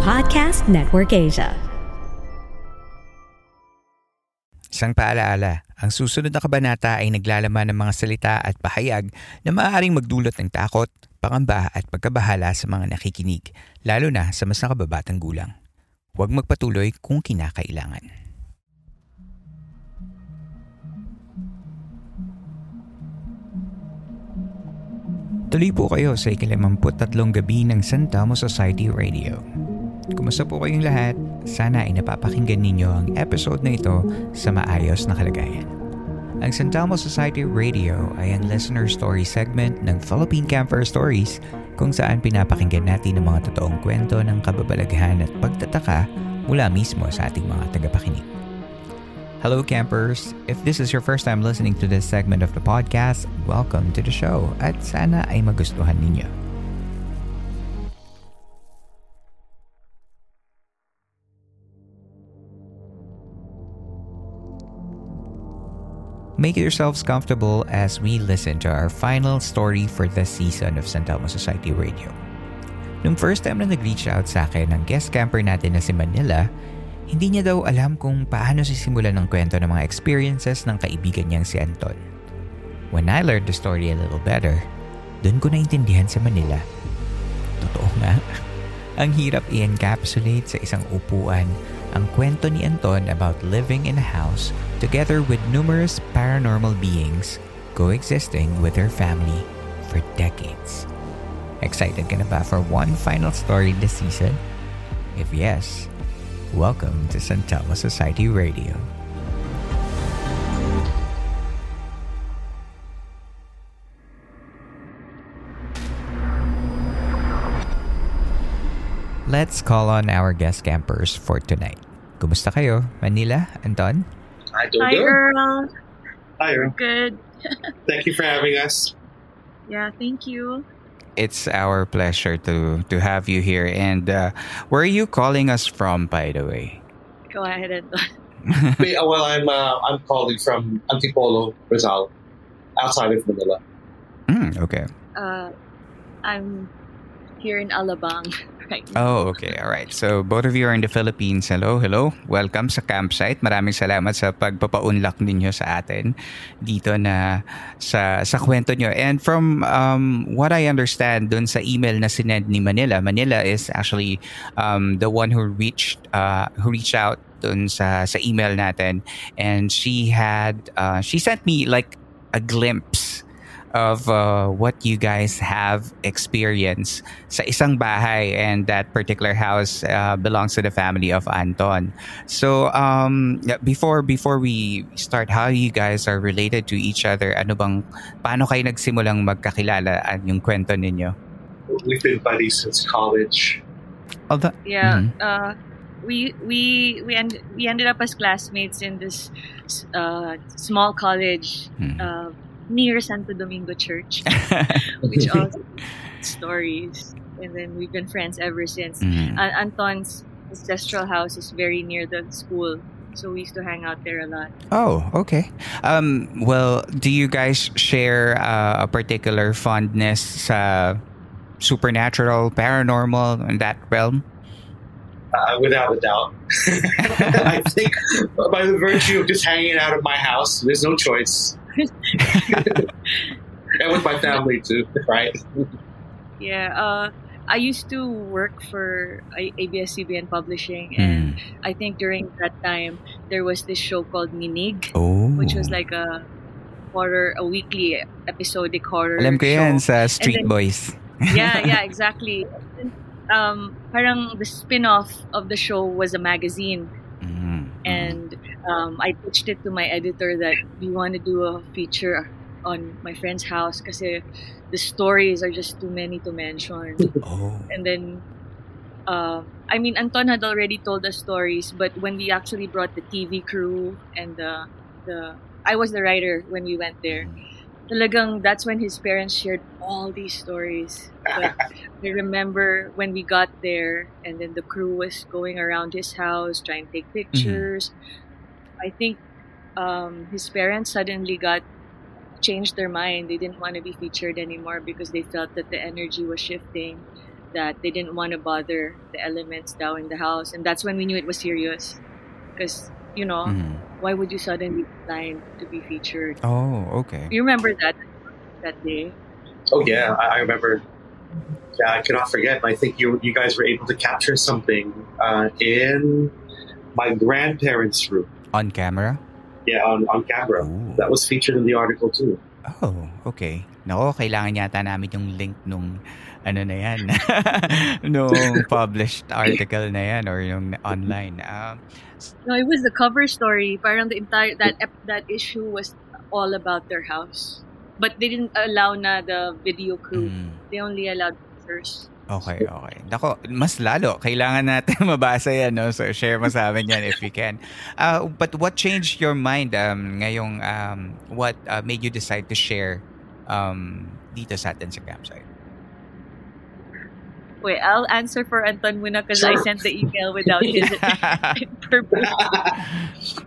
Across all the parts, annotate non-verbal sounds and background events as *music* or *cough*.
Podcast Network Asia. Isang paalaala, ang susunod na kabanata ay naglalaman ng mga salita at pahayag na maaaring magdulot ng takot, pangamba at pagkabahala sa mga nakikinig, lalo na sa mas nakababatang gulang. Huwag magpatuloy kung kinakailangan. Tuloy po kayo sa ikalimamput-tatlong gabi ng San Telmo Society Radio. Kumusta po kayong lahat? Sana ay napapakinggan ninyo ang episode na ito sa maayos na kalagayan. Ang San Telmo Society Radio ay ang listener story segment ng Philippine Camper Stories kung saan pinapakinggan natin ang mga totoong kwento ng kababalaghan at pagtataka mula mismo sa ating mga tagapakinig. Hello campers! If this is your first time listening to this segment of the podcast, welcome to the show at sana ay magustuhan ninyo. Make yourselves comfortable as we listen to our final story for this season of San Telmo Society Radio. Nung first time na nag-reach out sa akin ang guest camper natin na si Manila, hindi niya daw alam kung paano sisimulan ng kwento ng mga experiences ng kaibigan niyang si Anton. When I learned the story a little better, doon ko naintindihan sa Manila. Totoo nga. *laughs* Ang hirap i-encapsulate sa isang upuan ang kwento ni Anton about living in a house together with numerous paranormal beings coexisting with her family for decades. Excited ka na ba for one final story this season? If yes, welcome to Santelmo Society Radio. Let's call on our guest campers for tonight. Kumusta kayo? Manila, Anton? Hi, doing Hi, good. girl. Hi, Earl. Good. *laughs* Thank you for having us. Yeah, thank you. It's our pleasure to to have you here. And uh, where are you calling us from, by the way? Go ahead and *laughs* Wait, uh, well, I'm uh, I'm calling from Antipolo, Rizal, outside of Manila. Mm, okay. uh, I'm here in Alabang now. Oh, okay. All right. So, both of you are in the Philippines. Hello, hello. Welcome sa campsite. Maraming salamat sa pagpapaunlak ninyo sa atin dito na sa sa kwento nyo. And from um, what I understand dun sa email na sinend ni Manila, Manila is actually um, the one who reached uh, who reached out dun sa sa email natin and she had uh, she sent me like a glimpse of uh, what you guys have experienced sa isang bahay and that particular house uh, belongs to the family of Anton. So um before before we start how you guys are related to each other ano bang paano kayo nagsimulang magkakilala at yung kwento ninyo? We've been buddies since college. Although, Yeah. Mhm. Uh, we we we end, we ended up as classmates in this uh, small college Hmm. Uh, near Santo Domingo Church, *laughs* which also stories. And then we've been friends ever since. Mhm. An- Anton's ancestral house is very near the school, so we used to hang out there a lot. Oh, okay. Um, well, do you guys share uh, a particular fondness sa supernatural, paranormal, in that realm? Uh, without a doubt. *laughs* I think by the virtue of just hanging out of my house, there's no choice. And with my family too, right? Yeah, uh, I used to work for ABS-CBN Publishing, and I think during that time there was this show called Nginig, Oh. which was like a horror, a weekly episodic horror. Alam ko yan show. sa Street then- Boys. yeah, *laughs* yeah, exactly. Um, parang the spin-off of the show was a magazine, Mm. and um, I pitched it to my editor that we want to do a feature on my friend's house because the stories are just too many to mention. *laughs* Oh. and then uh, I mean Anton had already told the stories, but when we actually brought the TV crew and the the I was the writer when we went there. Talagang that's when his parents shared all these stories. But I remember when we got there and then the crew was going around his house trying to take pictures. I think um, his parents suddenly got changed their mind. They didn't want to be featured anymore because they felt that the energy was shifting, that they didn't want to bother the elements down in the house. And that's when we knew it was serious. Because, you know, Mhm. why would you suddenly decline to be featured? Oh, okay. You remember that that day? Oh yeah, I, I remember. Yeah, I cannot forget. I think you you guys were able to capture something uh, in my grandparents' room. On camera? Yeah, on, on camera. Ooh. That was featured in the article too. Oh, okay. Nako, kailangan yata namin yung link nung ano na yan, *laughs* nung published article na yan or yung online. Um, No, it was the cover story. Parang the entire that that issue was all about their house. But they didn't allow na the video crew. mm, They only allowed pictures. Okay, okay. Nako, mas lalo. Kailangan natin *laughs* mabasa yan, no? So, share mo sa amin yan if you can. Uh, but what changed your mind um, ngayong, um, what uh, made you decide to share um, dito sa atin sa campsite? Wait, I'll answer for Anton muna because I Sure. sent the email without his *laughs* purpose. *laughs*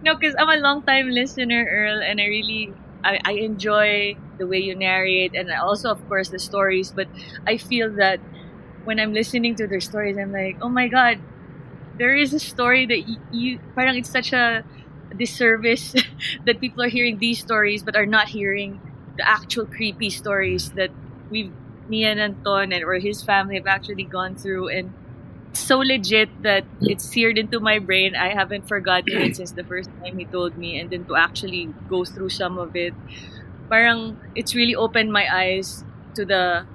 No, because I'm a long time listener, Earl, and I really I, I enjoy the way you narrate and also of course the stories, but I feel that when I'm listening to their stories, I'm like, oh my god, there is a story that you, you parang it's such a disservice *laughs* that people are hearing these stories but are not hearing the actual creepy stories that we've me and Anton and or his family have actually gone through and so legit that it's seared into my brain. I haven't forgotten it since the first time he told me, and then to actually go through some of it, parang it's really opened my eyes to the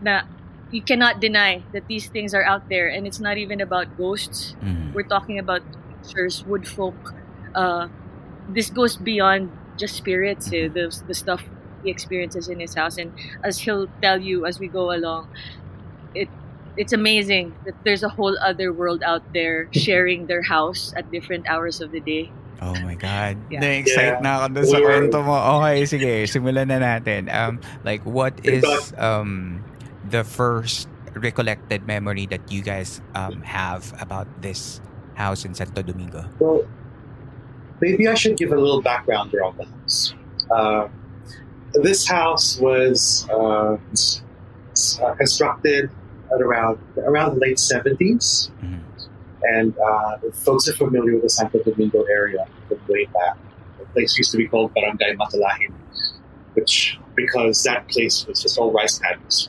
na you cannot deny that these things are out there, and it's not even about ghosts. Mm. We're talking about creatures, wood folk. Uh, this goes beyond just spirits. Eh, the the stuff he experiences in his house, and as he'll tell you as we go along, it it's amazing that there's a whole other world out there sharing their house at different hours of the day. Oh my God. Yeah. Na-excite Yeah. na ako dun sa We were- kwento mo. Okay, sige. Simulan na natin. Um, like, what is um, the first recollected memory that you guys um, have about this house in Santo Domingo? Well, maybe I should give a little background around the house. Uh, this house was uh, s- s- uh, constructed at around around the late seventies, Mhm. And uh, folks are familiar with the Santo Domingo area from way back. The place used to be called Barangay Matalahib, which because that place was just all rice paddies.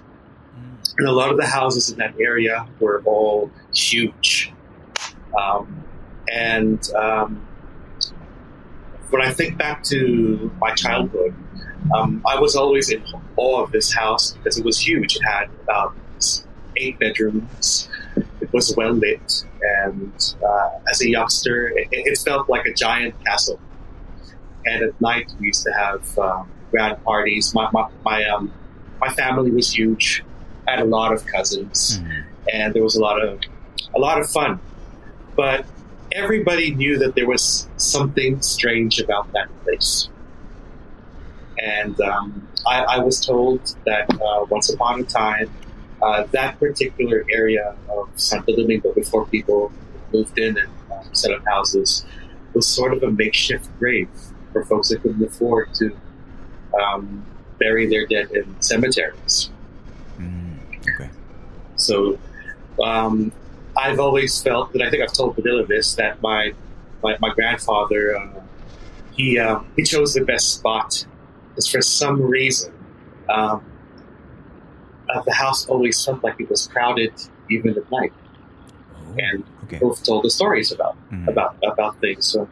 And a lot of the houses in that area were all huge. Um, and um, when I think back to my childhood, um, I was always in awe of this house because it was huge. It had about eight bedrooms. It was well lit, and uh, as a youngster, it, it felt like a giant castle. And at night, we used to have um, grand parties. My my my, um, my family was huge. I had a lot of cousins Mhm. and there was a lot of a lot of fun. But everybody knew that there was something strange about that place. And um, I, I was told that uh, once upon a time, uh, that particular area of Santo Domingo, before people moved in and uh, set up houses, was sort of a makeshift grave for folks that couldn't afford to um, bury their dead in cemeteries. Mm, okay. So um, I've always felt that I think I've told Padilla this that my my, my grandfather uh, he uh, he chose the best spot because for some reason um, uh, the house always felt like it was crowded even at night, Oh, and okay. both told the stories about Mhm. about about things. So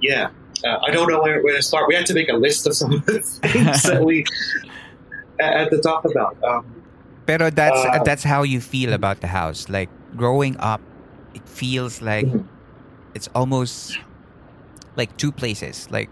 yeah. Uh, I don't know where, where to start. We had to make a list of some of the *laughs* things that we had to talk about. Um, Pero that's Uh, that's how you feel about the house. Like growing up, it feels like Mhm. it's almost like two places. Like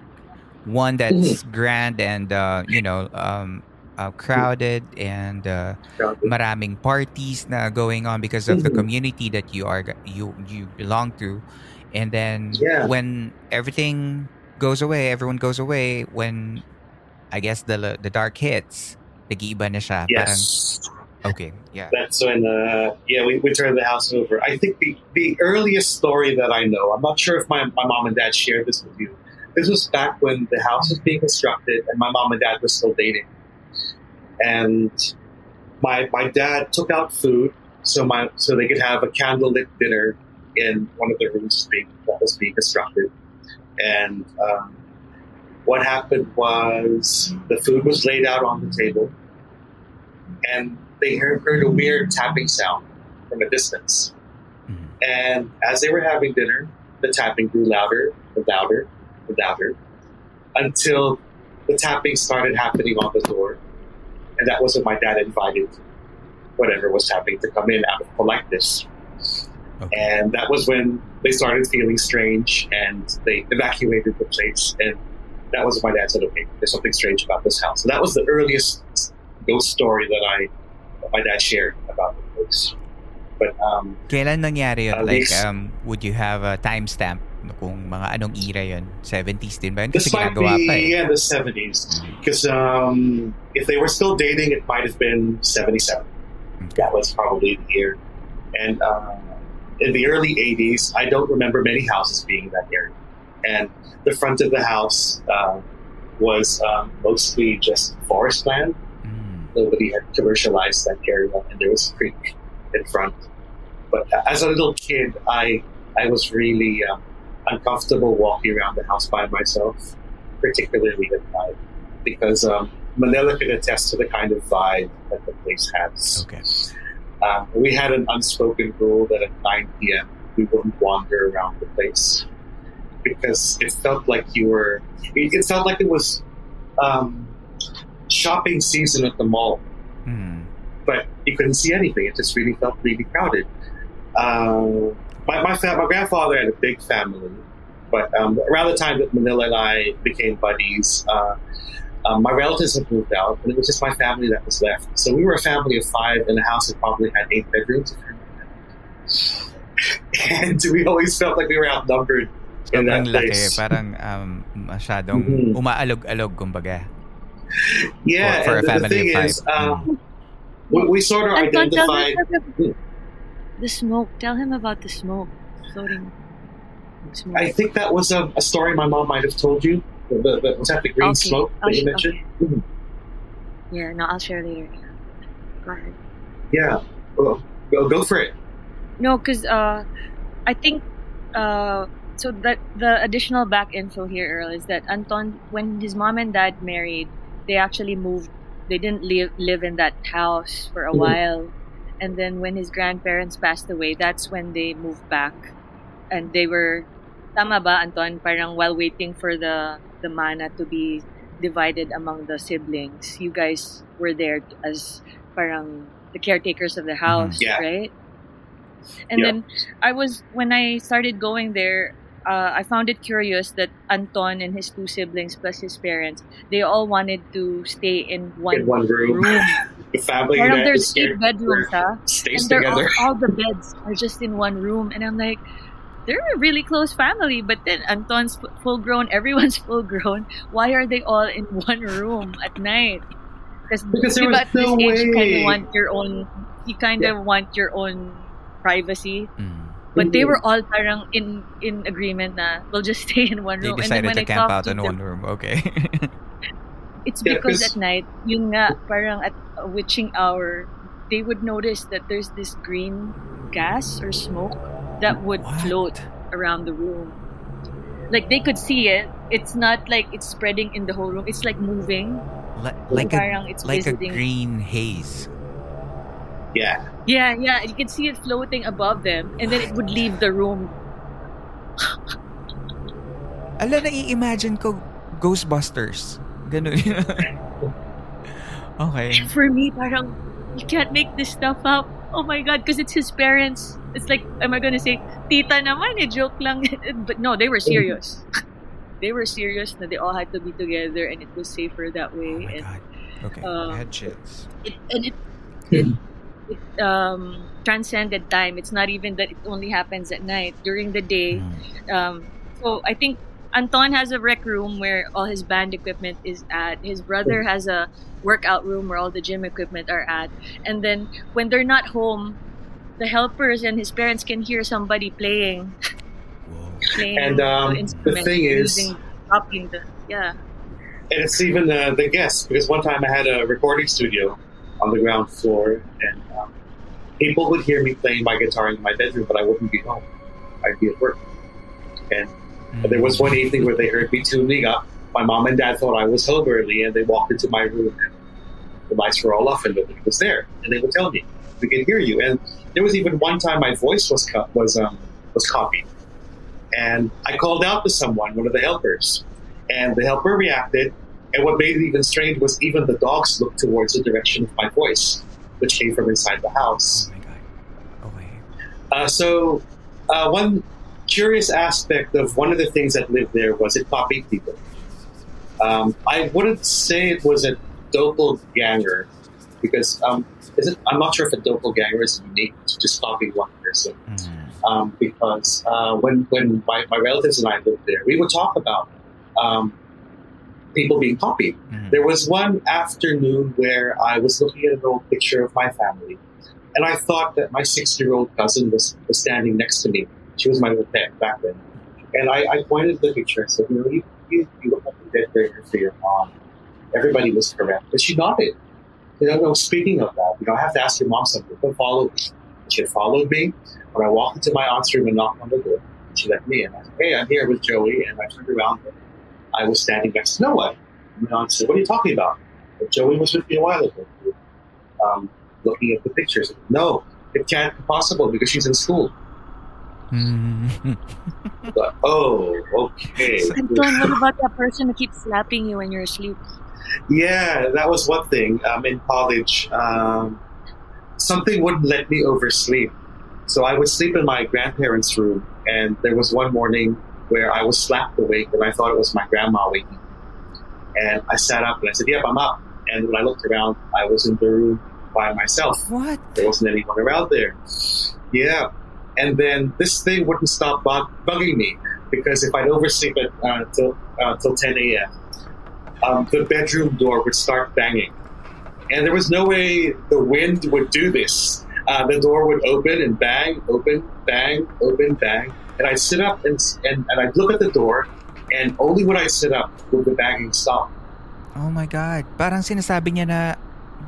one that's grand and uh, you know um, uh, crowded and uh, maraming parties na going on because of the Mhm. community that you are you you belong to and then Yeah. when everything goes away everyone goes away when I guess the the dark hits nag-iiba na siya parang Yes. okay yeah That's when, uh, yeah, we, we turned the house over. I think the, the earliest story that I know, I'm not sure if my, my mom and dad shared this with you. This was back when the house was being constructed and my mom and dad were still dating. And my, my dad took out food so my so they could have a candlelit dinner in one of the rooms being, that was being constructed. And um, what happened was the food was laid out on the table and they heard, heard a weird tapping sound from a distance. Mhm. And as they were having dinner, the tapping grew louder and louder and louder until the tapping started happening on the door. And that was when my dad invited whatever was happening to come in out of politeness. okay. And that was when they started feeling strange and they evacuated the place. And that was when my dad said, okay, there's something strange about this house. So that was the earliest ghost story that I, that my dad shared about the place. But um, Kailan nangyari yun? At like, um, would you have a timestamp kung mga anong era yun? 70s din ba yun? this might be pa eh. yeah, the 70s. Because um, if they were still dating, it might have been 77. That was probably the year. And uh, in the early 80s, I don't remember many houses being that area. And the front of the house uh, was um, mostly just forest land. Mm. Nobody had commercialized that area, and there was a creek in front. But as a little kid, I I was really um, uncomfortable walking around the house by myself, particularly at night, because um, Manila can attest to the kind of vibe that the place has. Okay. Um, we had an unspoken rule that at 9 p.m. we wouldn't wander around the place because it felt like you were. It, it felt like it was um, shopping season at the mall, Mm. but you couldn't see anything. It just really felt really crowded. Um, my my, fa- my grandfather had a big family, but um, around the time that Manila and I became buddies. Uh, um, my relatives had moved out, and it was just my family that was left. So we were a family of five in a house that probably had eight bedrooms. And we always felt like we were outnumbered in that Sobrang laki. place. Parang um, masyadong Mhm. umaalog-alog, kumbaga. Yeah, for- for and a the, the family thing of is, five. um, we, we sort of Anton, tell him identified. The smoke. Tell him about the smoke floating. Smoke. I think that was a, a story my mom might have told you. The, the, was that the green Okay, smoke that you sh- mentioned? Mhm. yeah, no, I'll share later. Go ahead. Yeah, well, go, go for it. No, because uh, I think uh, so. That the additional back info here, Earl, is that Anton, when his mom and dad married, they actually moved. They didn't live live in that house for a Mhm. while, and then when his grandparents passed away, that's when they moved back, and they were. Tama ba, Anton? Parang while waiting for the the mana to be divided among the siblings, you guys were there as parang the caretakers of the house, Yeah. right? And Yeah. then I was when I started going there, uh, I found it curious that Anton and his two siblings plus his parents, they all wanted to stay in one, In one room. *laughs* The family Parang that there's is bedrooms, ha? stays And they're all, together. all the beds are just in one room, and I'm like, they're a really close family. But then Anton's full grown, *laughs* everyone's full grown. Why are they all in one room at night? Because there was at this no age, you kind of want your own. You kind of want your own privacy. Mm. But they were all parang in in agreement na we'll just *laughs* stay in one They room. and then decided when to I camp out to in them, one room. Okay. *laughs* it's Yeah, because 'cause- at night, yun nga, parang at a witching hour, they would notice that there's this green gas or smoke that would What? float around the room. Like they could see it. It's not like it's spreading in the whole room. It's like moving. Li- like a, it's like a green haze. Yeah, Yeah, yeah. You can see it floating above them, and then it would leave the room. Ala, nai-imagine ko Ghostbusters. Ganun. *laughs* okay. For me, parang you can't make this stuff up. Oh my god, because it's his parents. It's like, am I gonna say, tita naman, eh, joke lang. *laughs* but no, they were serious. *laughs* they were serious that they all had to be together and it was safer that way. Oh my and god. Okay. um, I had chills. it and it, it, it um, transcended time. It's not even that it only happens at night. During the day, Mm. um, so I think Anton has a rec room where all his band equipment is at. His brother has a workout room where all the gym equipment are at. And then when they're not home, the helpers and his parents can hear somebody playing, playing And, um, the instruments, thing is- using, copying the yeah. And it's even uh, the guests because one time I had a recording studio on the ground floor, and um, people would hear me playing my guitar in my bedroom, but I wouldn't be home. I'd be at work. And Mm. there was one evening where they heard me tuning up. My mom and dad thought I was home early, and they walked into my room, and the lights were all off, and nobody was there. And they would tell me, "We can hear you." And there was even one time my voice was cut was um, was copied, and I called out to someone, one of the helpers, and the helper reacted. And what made it even strange was even the dogs looked towards the direction of my voice, which came from inside the house. Oh my god. Okay. Uh, so, uh, one curious aspect of one of the things that lived there was it copied people. Um, I wouldn't say it was a doppelganger because um, is it, I'm not sure if a doppelganger is unique to just copying one person. Mm. Um, because uh, when when my, my relatives and I lived there, we would talk about um, people being copied. Mm. There was one afternoon where I was looking at an old picture of my family, and I thought that my six-year-old cousin was, was standing next to me. She was my little pet back then, and I, I pointed the picture and said, "You know, you, you, you look like a dead breaker for your mom." Everybody was correct, but she nodded. You know, no, speaking of that, you know, I have to ask your mom something. Come follow me. She had followed me. When I walked into my aunt's room and knocked on the door, she let me in. I said, "Hey, I'm here with Joey," and I turned around. And I was standing next to Noah. And my aunt said, "What are you talking about?" But Joey was with me a while ago, um, looking at the pictures. No, it can't be possible because she's in school. Mm. But oh, okay. Anton, what about that person who keeps slapping you when you're asleep? Yeah, that was one thing. Um, in college, um, something wouldn't let me oversleep. So I would sleep in my grandparents' room, and there was one morning where I was slapped awake, and I thought it was my grandma waking. me. And I sat up and I said, "Yep, I'm up." And when I looked around, I was in the room by myself. what? There wasn't anyone around there. Yeah. And then this thing wouldn't stop bug- bugging me because if I'd oversleep at uh, till uh, till 10 a.m., um, the bedroom door would start banging, and there was no way the wind would do this. Uh, the door would open and bang, open, bang, open, bang, and I'd sit up and, and and I'd look at the door, and only when I sit up would the banging stop. Oh my god. Parang sinasabi niya na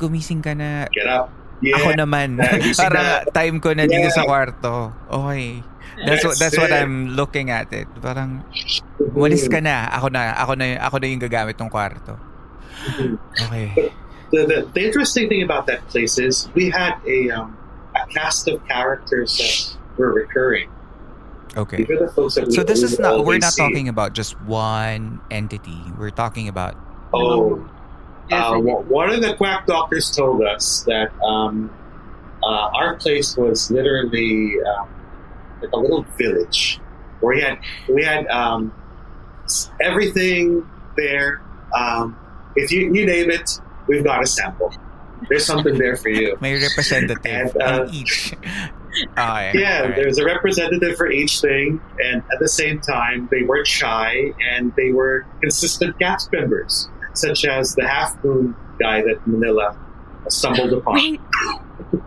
gumising ka na. Get up. Yeah. Ako naman. Parang na. time ko na dito Yeah. sa kwarto. Okay. That's what that's what. I'm looking at it. Parang walis ka na. Ako na ako na ako na yung gagamit ng kwarto. Mhm. Okay. the, the, the interesting thing about that place is we had a um, a cast of characters that were recurring. Okay. These are the folks that we, So this is not we're not see. talking about just one entity. We're talking about Oh, uh, one of the quack doctors told us that um, uh, our place was literally um, like a little village where we had we had um, everything there. Um, if you you name it, we've got a sample. There's something there for you. *laughs* may representative And, uh, each. *laughs* Okay. Yeah, alright. there's a representative for each thing, and at the same time, they weren't shy and they were consistent cast members, such as the Half Moon guy that Manila stumbled upon. Wait. *laughs*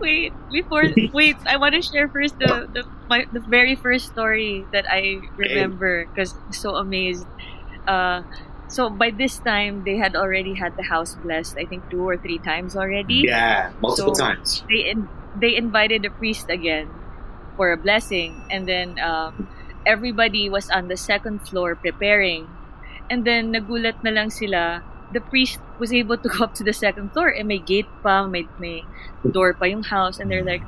Wait, before *laughs* wait, I want to share first the the, my, the very first story that I remember because I'm so amazed. Uh, so by this time they had already had the house blessed. I think two or three times already. Yeah, multiple So- times. They in, they invited the priest again for a blessing, and then um, everybody was on the second floor preparing, and then nagulat na lang sila. The priest was able to go up to the second floor, and may gate pa, may, may door pa yung house, and they're like,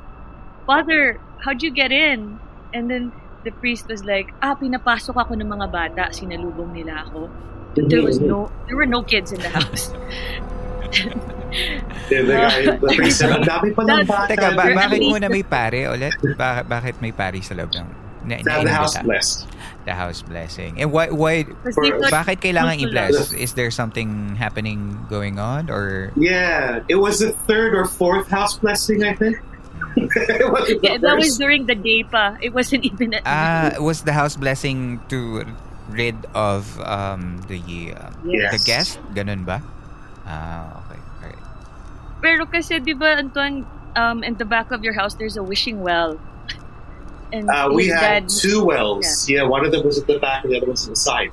Father, how'd you get in? And then the priest was like, ah, pinapasok ako ng mga bata, sinalubong nila ako. There was no, there were no kids in the house. Guy, the priest said, "Ang dami pa ng bata." Teka, ba- bakit muna may pare ulit? Ba- bakit may pare sa loob ng na, have the house blessed. The house blessing. And why why Because they thought- bakit kailangan Gusto i-bless? Is there something happening going on or Yeah, it was the third or fourth house blessing, I think. *laughs* It wasn't the Yeah, that was first. during the day pa. It wasn't *laughs* even at Ah, was the house blessing to rid of um the uh, Yes. the guest? Ganun ba? Ah, okay. Alright. Pero kasi, di ba, Anton, um, in the back of your house, there's a wishing well. And Uh, we had dad- two wells. Yeah. one of them was at the back, and the other was at the side.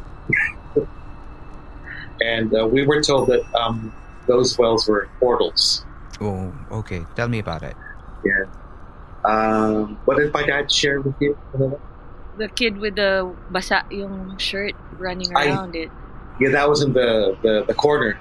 *laughs* and uh, we were told that um, those wells were portals. Oh, okay. Tell me about it. Yeah. Um, what did my dad share with you? the kid with the basa yung shirt running I- around it. Yeah, that was in the, the, the corner.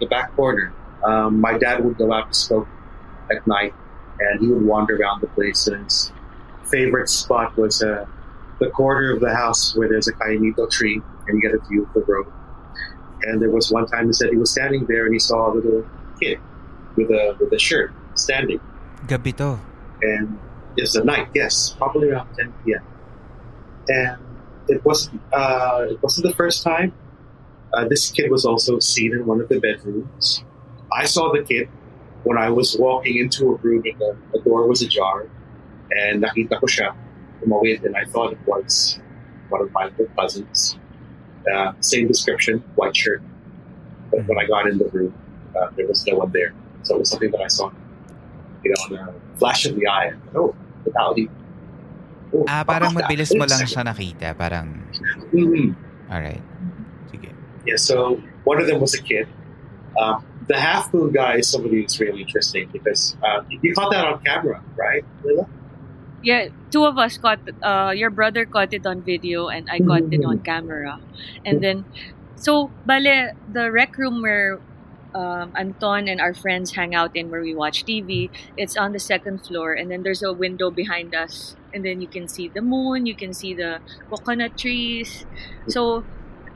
The back corner. Um, my dad would go out to smoke at night, and he would wander around the place. And his favorite spot was uh, the corner of the house where there's a caimito tree, and you get a view of the road. And there was one time he said he was standing there, and he saw a little kid with a with a shirt standing, Gabi to. and it's at night. Yes, probably around 10 p.m. And it wasn't uh, it wasn't the first time. Uh, this kid was also seen in one of the bedrooms. I saw the kid when I was walking into a room and the, the door was ajar, and nakita ko siya tumawid, and I thought it was one of my little cousins. Uh, same description, white shirt. But when I got in the room, uh, there was no one there. So it was something that I saw, you know, in a flash of the eye. Oh, the tao. Oh, Ah, parang mabilis mo lang siya nakita. Parang, Mhm. alright. Sige. Yeah, so one of them was a kid. Um, the half moon guy is somebody who's really interesting because uh, you caught that on camera, right? Lila? Yeah, two of us caught. Uh, your brother caught it on video, and I caught it on camera. And then, so bale the rec room where um, Anton and our friends hang out in, where we watch TV. It's on the second floor, and then there's a window behind us, and then you can see the moon. You can see the coconut trees. So,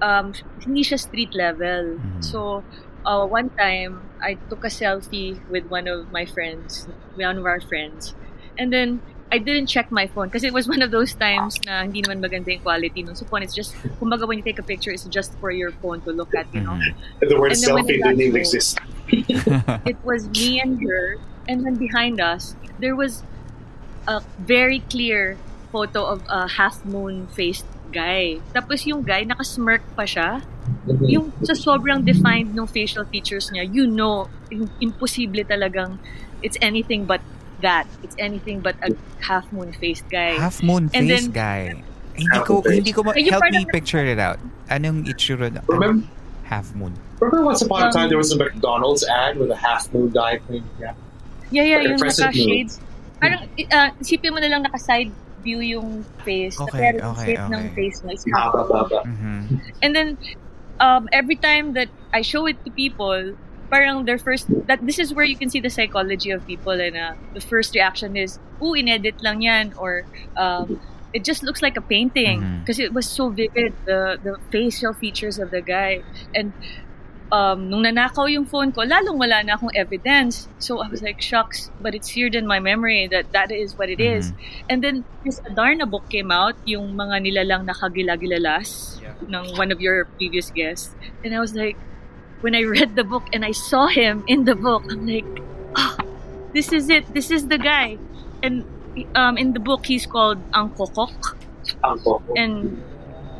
um, hindi siya street level. Mhm. So, uh, one time I took a selfie with one of my friends, one of our friends, and then I didn't check my phone because it was one of those times na hindi naman maganda yung quality nun. So phone, it's just, kumbaga when you take a picture, it's just for your phone to look at, you know. And the word And selfie didn't even exist. *laughs* It was me and her, and then behind us, there was a very clear photo of a half moon faced guy. Tapos yung guy, nakasmirk pa siya. Yung sa sobrang defined ng facial features niya, you know, im- imposible talagang it's anything but that. It's anything but a half moon faced guy. Half moon And face then- guy. Hindi ko, hindi ko ma- help me picture it out. Anong itsura na? Remember, Half moon. remember once upon a time Um, there was a McDonald's ad with a half moon guy playing yeah. Yeah, yeah, yung crescent naka-shades. Parang, uh, isipin mo na lang naka-side view yung face. Okay, yung okay, shape ng okay. face mo is. Mhm. And then, um, every time that I show it to people, parang their first, that this is where you can see the psychology of people and uh, the first reaction is, ooh, inedit lang yan, or um, it just looks like a painting because it was so vivid, the, the facial features of the guy. And um, nung nanakaw yung phone ko, lalong wala na akong evidence. So I was like, shucks, but it's seared in my memory that that is what it is. And then this Adarna book came out, yung mga nilalang nakagilagilalas ng one of your previous guests. And I was like, when I read the book and I saw him in the book, I'm like, ah, this is it. This is the guy. and um, in the book he's called Ang Kokok. Ang Kokok. And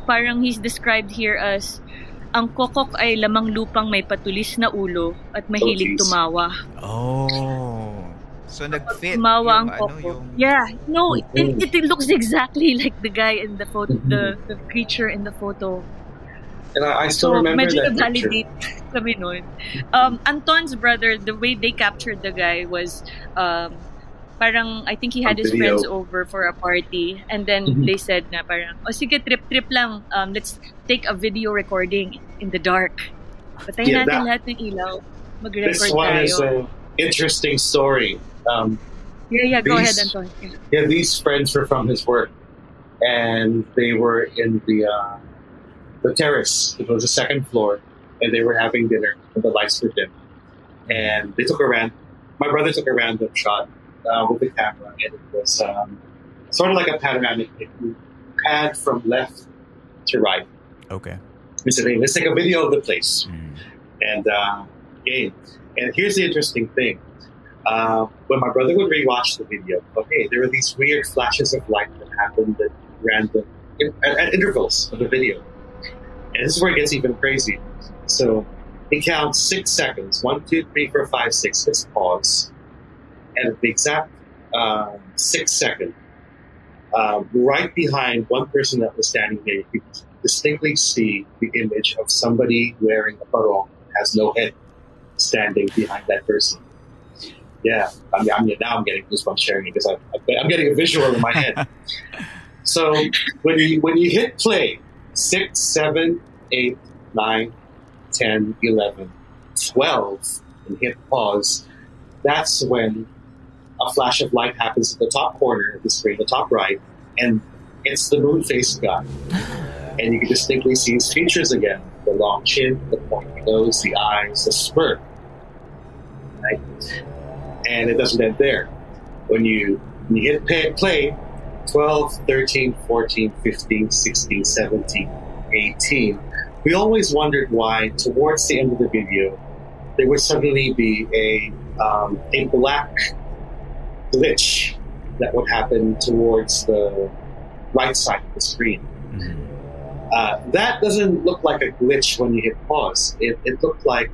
parang he's described here as ang kokok ay lamang lupang may patulis na ulo at mahilig Oh, tumawa. Oh. So nag-fit Tumawa ang yung ano kokok. yung Yeah, no, it, it, it looks exactly *laughs* like the guy in the photo, the, the creature in the photo. And I, I still So, remember medyo that picture. na-validate *laughs* kami nun. Um, Anton's brother, the way they captured the guy was, um, parang, I think he had his video. friends over for a party. And then Mhm. they said na parang, oh sige, trip-trip lang. Um, let's take a video recording in the dark. Patayin Yeah, natin that- lahat ng ilaw. Mag-record This one tayo. is an interesting story. Um, yeah, yeah, go ahead, Anton. Yeah. yeah, these friends were from his work, and they were in the uh, the terrace. It was the second floor, and they were having dinner, and the lights were dim. And they took a ran. My brother took a random shot uh, with the camera, and it was um, sort of like a panoramic. It panned from left to right. Okay. We said, "Hey, let's take a video of the place." Mm. And uh, yeah. and here's the interesting thing: uh, when my brother would rewatch the video, okay, there were these weird flashes of light that happened at random at, at intervals of the video, and this is where it gets even crazy. So he counts six seconds: one, two, three, four, five, six. Let's pause, at the exact six second, uh, right behind one person that was standing there, you could distinctly see the image of somebody wearing a barong has no head standing behind that person. Yeah, I mean, I mean now I'm getting goosebumps sharing it because I, I'm getting a visual in my head. *laughs* so when you when you hit play, six, seven, eight, nine, 10, 11, 12, and hit pause, that's when a flash of light happens at the top corner of the screen, the top right, and it's the moon faced guy. And you can distinctly see his features again the long chin, the pointy nose, the eyes, the smirk. Right? And it doesn't end there. When you, when you hit play, play 12, 13, 14, 15, 16, 17, 18, we always wondered why, towards the end of the video, there would suddenly be a, um, a black glitch that would happen towards the right side of the screen. Mhm. Uh, that doesn't look like a glitch when you hit pause. It, it looked like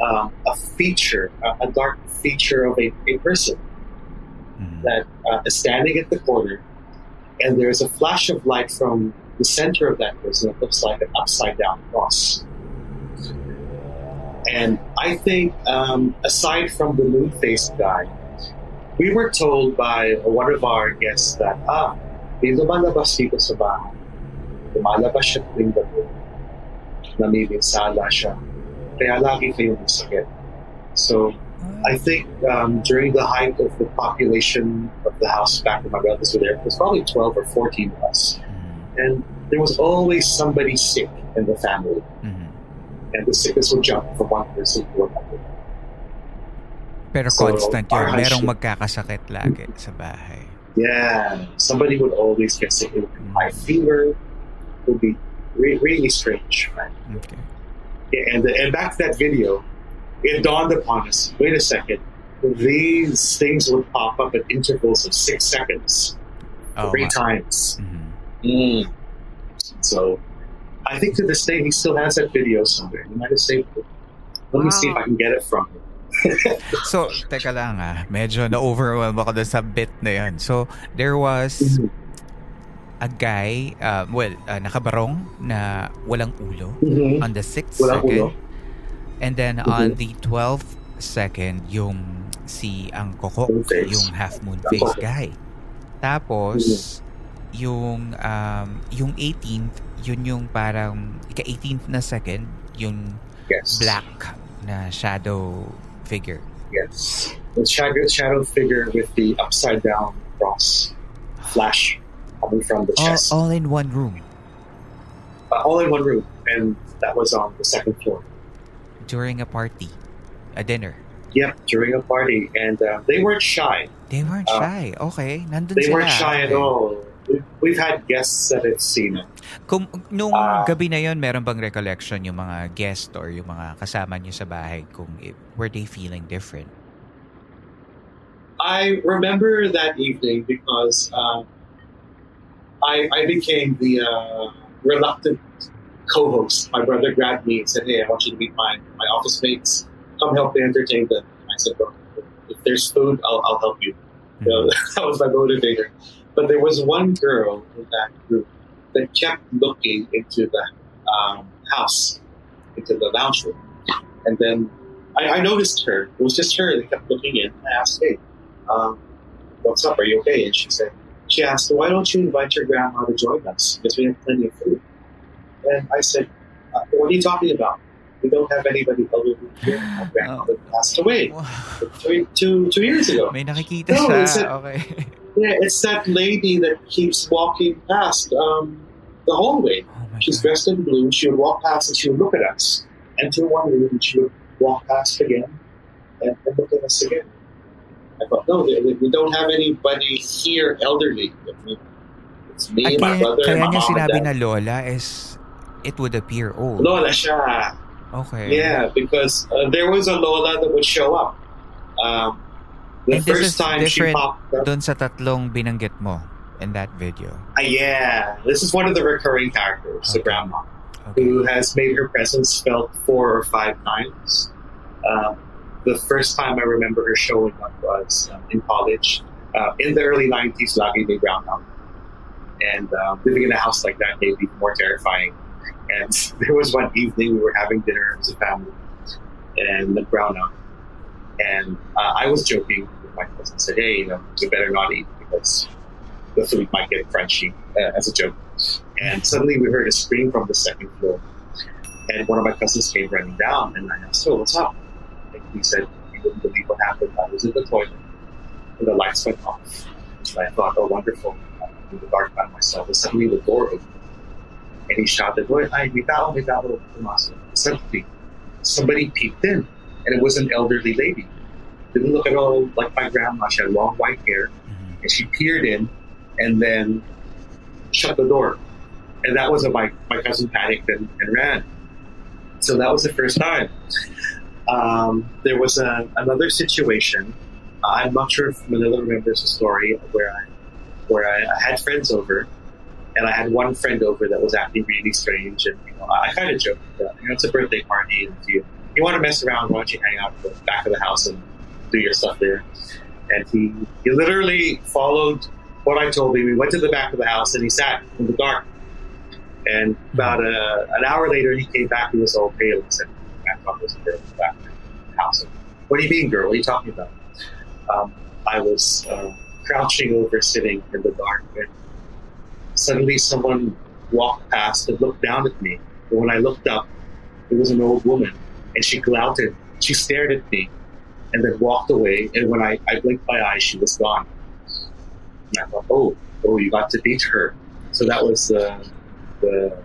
um, a feature, a, a dark feature of a, a person Mhm. that uh, is standing at the corner, and there's a flash of light from the center of that person that looks like an upside down cross. And I think, um, aside from the moon faced guy, we were told by one of our guests that, ah, may lumalabas dito sa bahay. Lumalabas siya tuwing gabi. Namiminsala siya. Kaya lagi kayong masakit. So, I think um, during the height of the population of the house back when my brothers were there, it was probably 12 or 14 of us. Mhm. And there was always somebody sick in the family. Mhm. And the sickness would jump from one person to another. Pero So, constant our yun. Merong hardship- magkakasakit lagi sa bahay. Yeah, somebody would always get sick. It would be high fever. It would be re- really strange, right? Okay. And and back to that video, it dawned upon us. Wait a second, these things would pop up at intervals of six seconds, Oh, three nga. times. Mhm. Mm. So, I think to this day he still has that video somewhere. He might have saved it. Let me see if I can get it from him. *laughs* So, teka lang ah. Medyo na-overwhelm ako dun sa bit na yun. So, there was a guy, uh, well, uh, nakabarong na walang ulo Mhm. on the 6th Walang second. ulo. And then Mhm. on the 12th second, yung si ang kokok, yung half moon face guy. Tapos, yung um, yung 18th, yun yung parang ika-18th na second, yung Yes. black na shadow figure. Yes. The shadow, shadow figure with the upside down cross flash coming from the All, chest. all in one room Uh, all in one room. And that was on the second floor. during a party, a dinner. Yep, during a party. And uh, they weren't shy. They weren't Uh, shy. Okay, nandun They sila. weren't shy at Okay. all. We've, had guests that have seen it. Kung, nung Ah. gabi na yon meron bang recollection yung mga guest or yung mga kasama niyo sa bahay kung it, were they feeling different? I remember that evening because uh, I, I became the uh, reluctant co-host. My brother grabbed me and said, "Hey, I want you to meet my my office mates. Come help me entertain them." I said, well, "If there's food, I'll, I'll help you." you *laughs* know, that was my motivator. But there was one girl in that group that kept looking into the um, house, into the lounge room, and then I, I, noticed her. It was just her that kept looking in. I asked, "Hey, um, what's up? Are you okay?" And she said, "She asked, why don't you invite your grandma to join us? Because we have plenty of food." And I said, uh, "What are you talking about? We don't have anybody than here. My *gasps* grandmother oh. passed away three, two, two years ago." May nakikita no, siya. okay. *laughs* Yeah, it's that lady that keeps walking past um, the hallway. Oh She's God. dressed in blue. She would walk past and she would look at us. Enter one room and she would walk past again and, and look at us again. I thought, no, we don't have anybody here elderly. it's me, At my brother, kaya my niya sinabi na lola is it would appear old. Lola siya. Okay. Yeah, because uh, there was a lola that would show up. Um, the and first time she popped up. Dun sa tatlong binanggit mo in that video. Uh, yeah, this is one of the recurring characters, okay. the grandma, okay. who has made her presence felt four or five times. Um, the first time I remember her showing up was um, in college. Uh, in the early 90s, lagi may brown out. And um, living in a house like that made me more terrifying. And *laughs* there was one evening we were having dinner as a family and the brown out. And uh, I was joking with my cousin, said, hey, you know, you better not eat because the food might get crunchy uh, as a joke. And suddenly we heard a scream from the second floor. And one of my cousins came running down and I asked, oh, what's up? he said he wouldn't believe what happened. I was in the toilet and the lights went off. And I thought, oh, wonderful. I'm in the dark by myself. And suddenly the door opened. And he shouted, Boy, ay, may tao, may tao, Suddenly, somebody peeked in. And it was an elderly lady. Didn't look at all like my grandma. She had long white hair. Mm-hmm. And she peered in and then shut the door. And that was when my, my cousin panicked and, and ran. So that was the first time. Um, there was a, another situation. I'm not sure if Manila remembers the story where I where I, I, had friends over, and I had one friend over that was acting really strange, and you know, I kind of joked, that, you know, it's a birthday party, and if you you want to mess around, why don't you hang out at the back of the house and do your stuff there? And he he literally followed what I told him. We went to the back of the house, and he sat in the dark. And about a, an hour later, he came back. He was all pale and said, I thought was a girl in the back of the house. What do you mean, girl? What are you talking about? Um, I was uh, crouching over, sitting in the dark, and suddenly someone walked past and looked down at me. And when I looked up, it was an old woman, and she gloated. She stared at me, and then walked away. And when I, I blinked my eyes, she was gone. And I thought, oh, oh, you got to beat her. So that was uh, the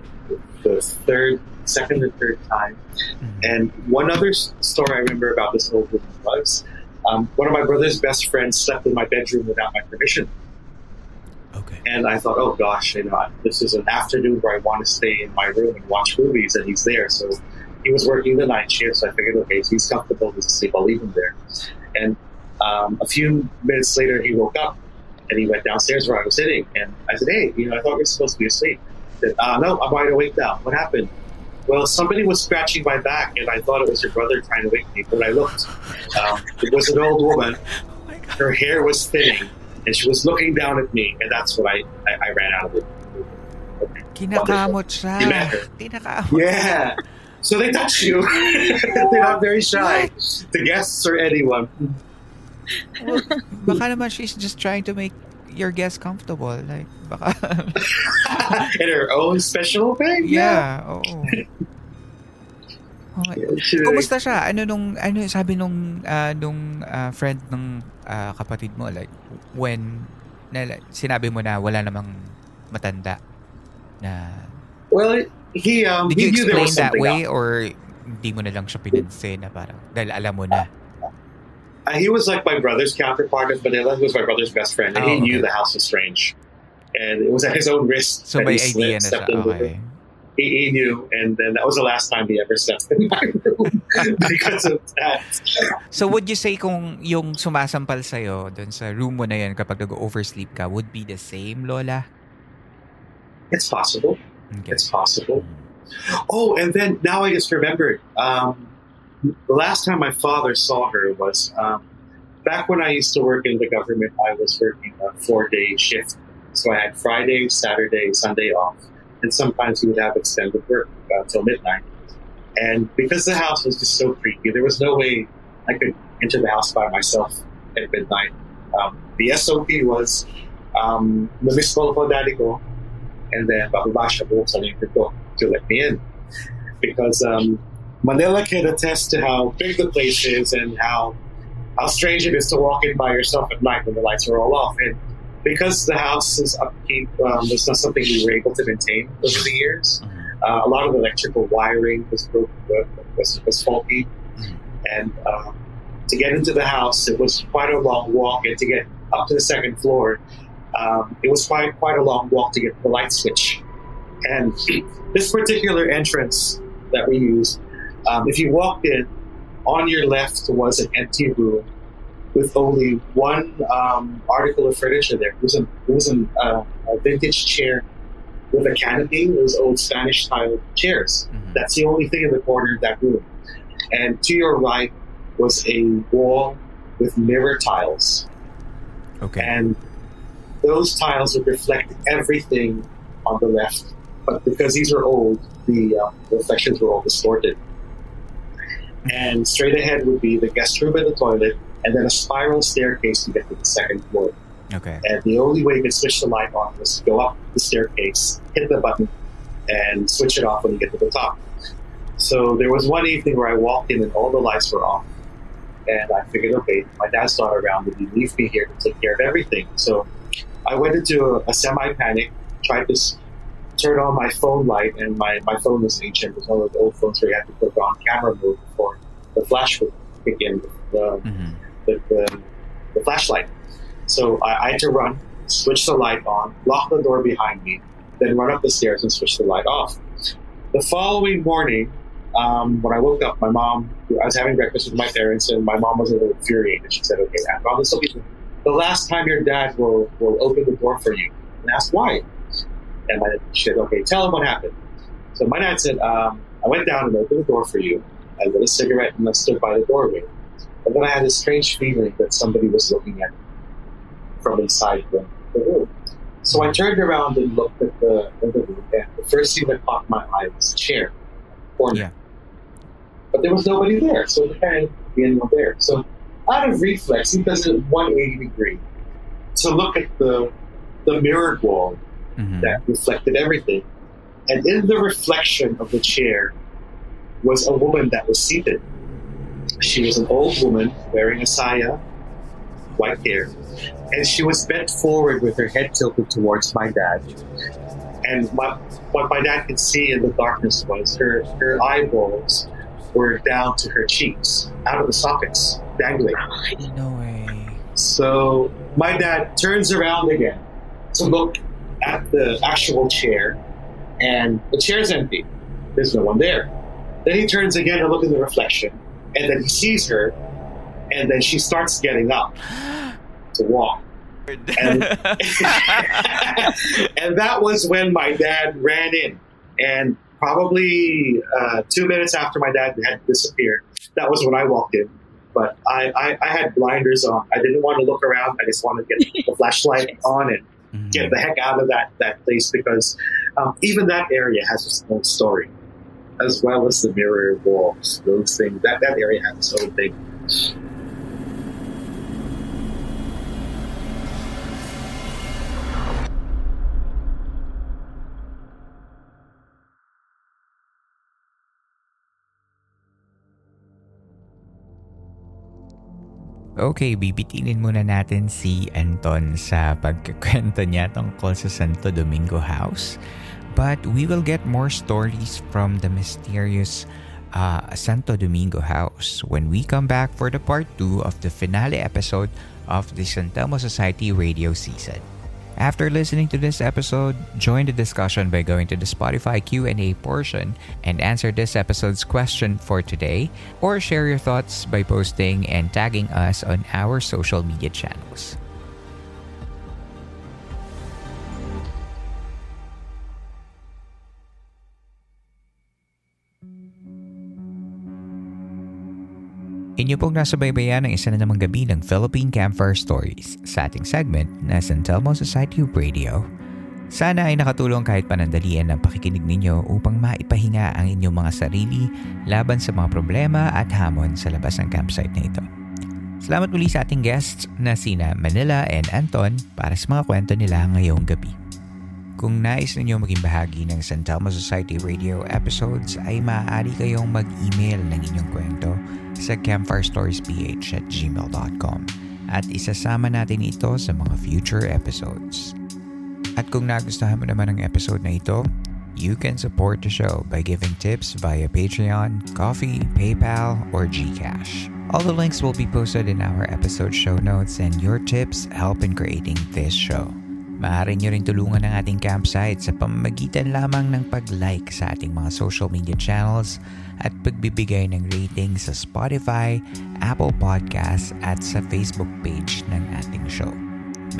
the third second and third time. Mm-hmm. And one other story I remember about this old woman was um, one of my brother's best friends slept in my bedroom without my permission. Okay. And I thought, oh gosh, you know, this is an afternoon where I want to stay in my room and watch movies, and he's there. So he was working the night shift, so I figured, okay, he's comfortable, he's asleep, I'll leave him there. And um, a few minutes later, he woke up and he went downstairs where I was sitting, and I said, hey, you know, I thought you were supposed to be asleep. He said, uh, no, I'm wide awake now. What happened? Well, somebody was scratching my back, and I thought it was your brother trying to wake me. But I looked. Um, it was an old woman. Her hair was thinning, and she was looking down at me, and that's when I, I, I ran out of it. Kinakamot siya. Kinakamot. Yeah. So they touch you. *laughs* They're not very shy. The guests or anyone. Well, baka naman she's just trying to make your guest comfortable. Like, baka... *laughs* In her own special way? Yeah, oo. Okay. Kumusta siya? Ano nung ano sabi nung uh, nung uh, friend ng uh, kapatid mo like when na, sinabi mo na wala namang matanda na Well, he um Did he you explain that way up. or hindi mo na lang siya pinansin na parang dahil alam mo na? Uh, he was like my brother's counterpart in Manila. He was my brother's best friend, and oh, he okay. knew the house was strange, and it was at his own risk. So by idea na siya. Okay. he, he, knew, and then that was the last time he ever slept in my room *laughs* because of that. So would you say kung yung sumasampal sa'yo dun sa room mo na yan kapag nag-oversleep ka would be the same, Lola? It's possible. Okay. It's possible. Oh, and then now I just remembered. Um, the last time my father saw her was um, back when I used to work in the government. I was working a four-day shift, so I had Friday, Saturday, Sunday off and sometimes we would have extended work until midnight. And because the house was just so creepy, there was no way I could enter the house by myself at midnight. Um, the SOP was um, namiss ko po daddy and then bababa siya po sa to let me in. Because um, Manila can attest to how big the place is and how how strange it is to walk in by yourself at night when the lights are all off. And because the house's upkeep um, was not something we were able to maintain over the years. Mm-hmm. Uh, a lot of electrical wiring was broke, was, was faulty, mm-hmm. and um, to get into the house, it was quite a long walk, and to get up to the second floor, um, it was quite quite a long walk to get the light switch. And *clears throat* this particular entrance that we used, um, if you walked in, on your left was an empty room with only one um, article of furniture there. It was, a, it was an, uh, a vintage chair with a canopy. It was old Spanish style chairs. Mm-hmm. That's the only thing in the corner of that room. And to your right was a wall with mirror tiles. Okay. And those tiles would reflect everything on the left. But because these are old, the uh, reflections were all distorted. And straight ahead would be the guest room and the toilet, and then a spiral staircase to get to the second floor. Okay. And the only way you could switch the light on was to go up the staircase, hit the button, and switch it off when you get to the top. So there was one evening where I walked in and all the lights were off. And I figured, okay, my dad's not around, but he leave me here to take care of everything. So I went into a, semi panic, tried to turn on my phone light, and my, my phone was ancient. It was one of the old phones where you had to put on camera mode before the flash would kick in. The, mm-hmm the, the, the flashlight. So I, I, had to run, switch the light on, lock the door behind me, then run up the stairs and switch the light off. The following morning, um, when I woke up, my mom, I was having breakfast with my parents, and my mom was a little infuriated. She said, "Okay, this will be the last time your dad will will open the door for you." And ask why, and my, said, "Okay, tell him what happened." So my dad said, um, "I went down and opened the door for you. I lit a cigarette and I stood by the doorway. And then I had a strange feeling that somebody was looking at me from inside the, the room. So I turned around and looked at the, the room, and the first thing that caught my eye was a chair, corner. Yeah. But there was nobody there, so the guy be anyone there. So out of reflex, he does a 180 degree to look at the the mirrored wall mm-hmm. that reflected everything. And in the reflection of the chair was a woman that was seated she was an old woman wearing a saya, white hair, and she was bent forward with her head tilted towards my dad. And what, what my dad could see in the darkness was her, her eyeballs were down to her cheeks, out of the sockets, dangling. No way. So my dad turns around again to look at the actual chair, and the chair's empty. There's no one there. Then he turns again to look at the reflection, and then he sees her, and then she starts getting up *gasps* to walk. And, *laughs* *laughs* and that was when my dad ran in. And probably uh, two minutes after my dad had disappeared, that was when I walked in. But I, I, I, had blinders on. I didn't want to look around. I just wanted to get the *laughs* flashlight on and mm-hmm. get the heck out of that, that place because um, even that area has its own story as well as the mirror walls, those things. That that area has its own thing. Okay, bibitinin muna natin si Anton sa pagkakwento niya tungkol sa Santo Domingo House. But we will get more stories from the mysterious uh, Santo Domingo house when we come back for the part 2 of the finale episode of the San Telmo Society radio season. After listening to this episode, join the discussion by going to the Spotify Q&A portion and answer this episode's question for today or share your thoughts by posting and tagging us on our social media channels. Inyo pong nasa baybayan ng isa na namang gabi ng Philippine Campfire Stories sa ating segment na San Telmo Society Radio. Sana ay nakatulong kahit panandalian ng pakikinig ninyo upang maipahinga ang inyong mga sarili laban sa mga problema at hamon sa labas ng campsite na ito. Salamat muli sa ating guests na sina Manila and Anton para sa mga kwento nila ngayong gabi. Kung nais ninyo maging bahagi ng San Telmo Society Radio episodes ay maaari kayong mag-email ng inyong kwento sa campfirestoriesph at gmail.com at isasama natin ito sa mga future episodes. At kung nagustuhan mo naman ang episode na ito, you can support the show by giving tips via Patreon, Coffee, PayPal, or GCash. All the links will be posted in our episode show notes and your tips help in creating this show. Maaari nyo rin tulungan ang ating campsite sa pamamagitan lamang ng pag-like sa ating mga social media channels at pagbibigay ng rating sa Spotify, Apple Podcasts at sa Facebook page ng ating show.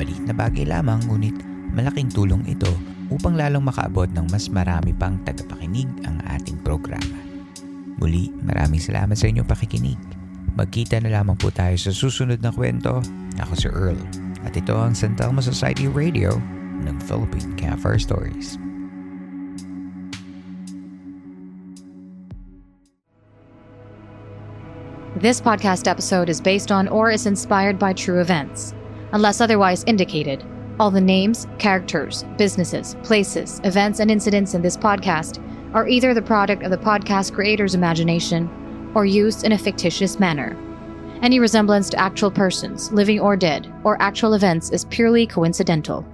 Maliit na bagay lamang ngunit malaking tulong ito upang lalong makaabot ng mas marami pang tagapakinig ang ating programa. Muli, maraming salamat sa inyong pakikinig. Magkita na lamang po tayo sa susunod na kwento. Ako si Earl. At ito ang San Society Radio ng Philippine Campfire Stories. This podcast episode is based on or is inspired by true events. Unless otherwise indicated, all the names, characters, businesses, places, events, and incidents in this podcast are either the product of the podcast creator's imagination or used in a fictitious manner. Any resemblance to actual persons, living or dead, or actual events is purely coincidental.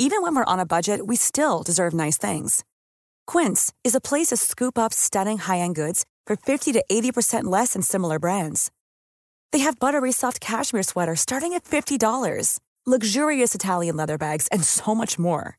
Even when we're on a budget, we still deserve nice things. Quince is a place to scoop up stunning high end goods for 50 to 80% less than similar brands. They have buttery soft cashmere sweaters starting at $50, luxurious Italian leather bags, and so much more.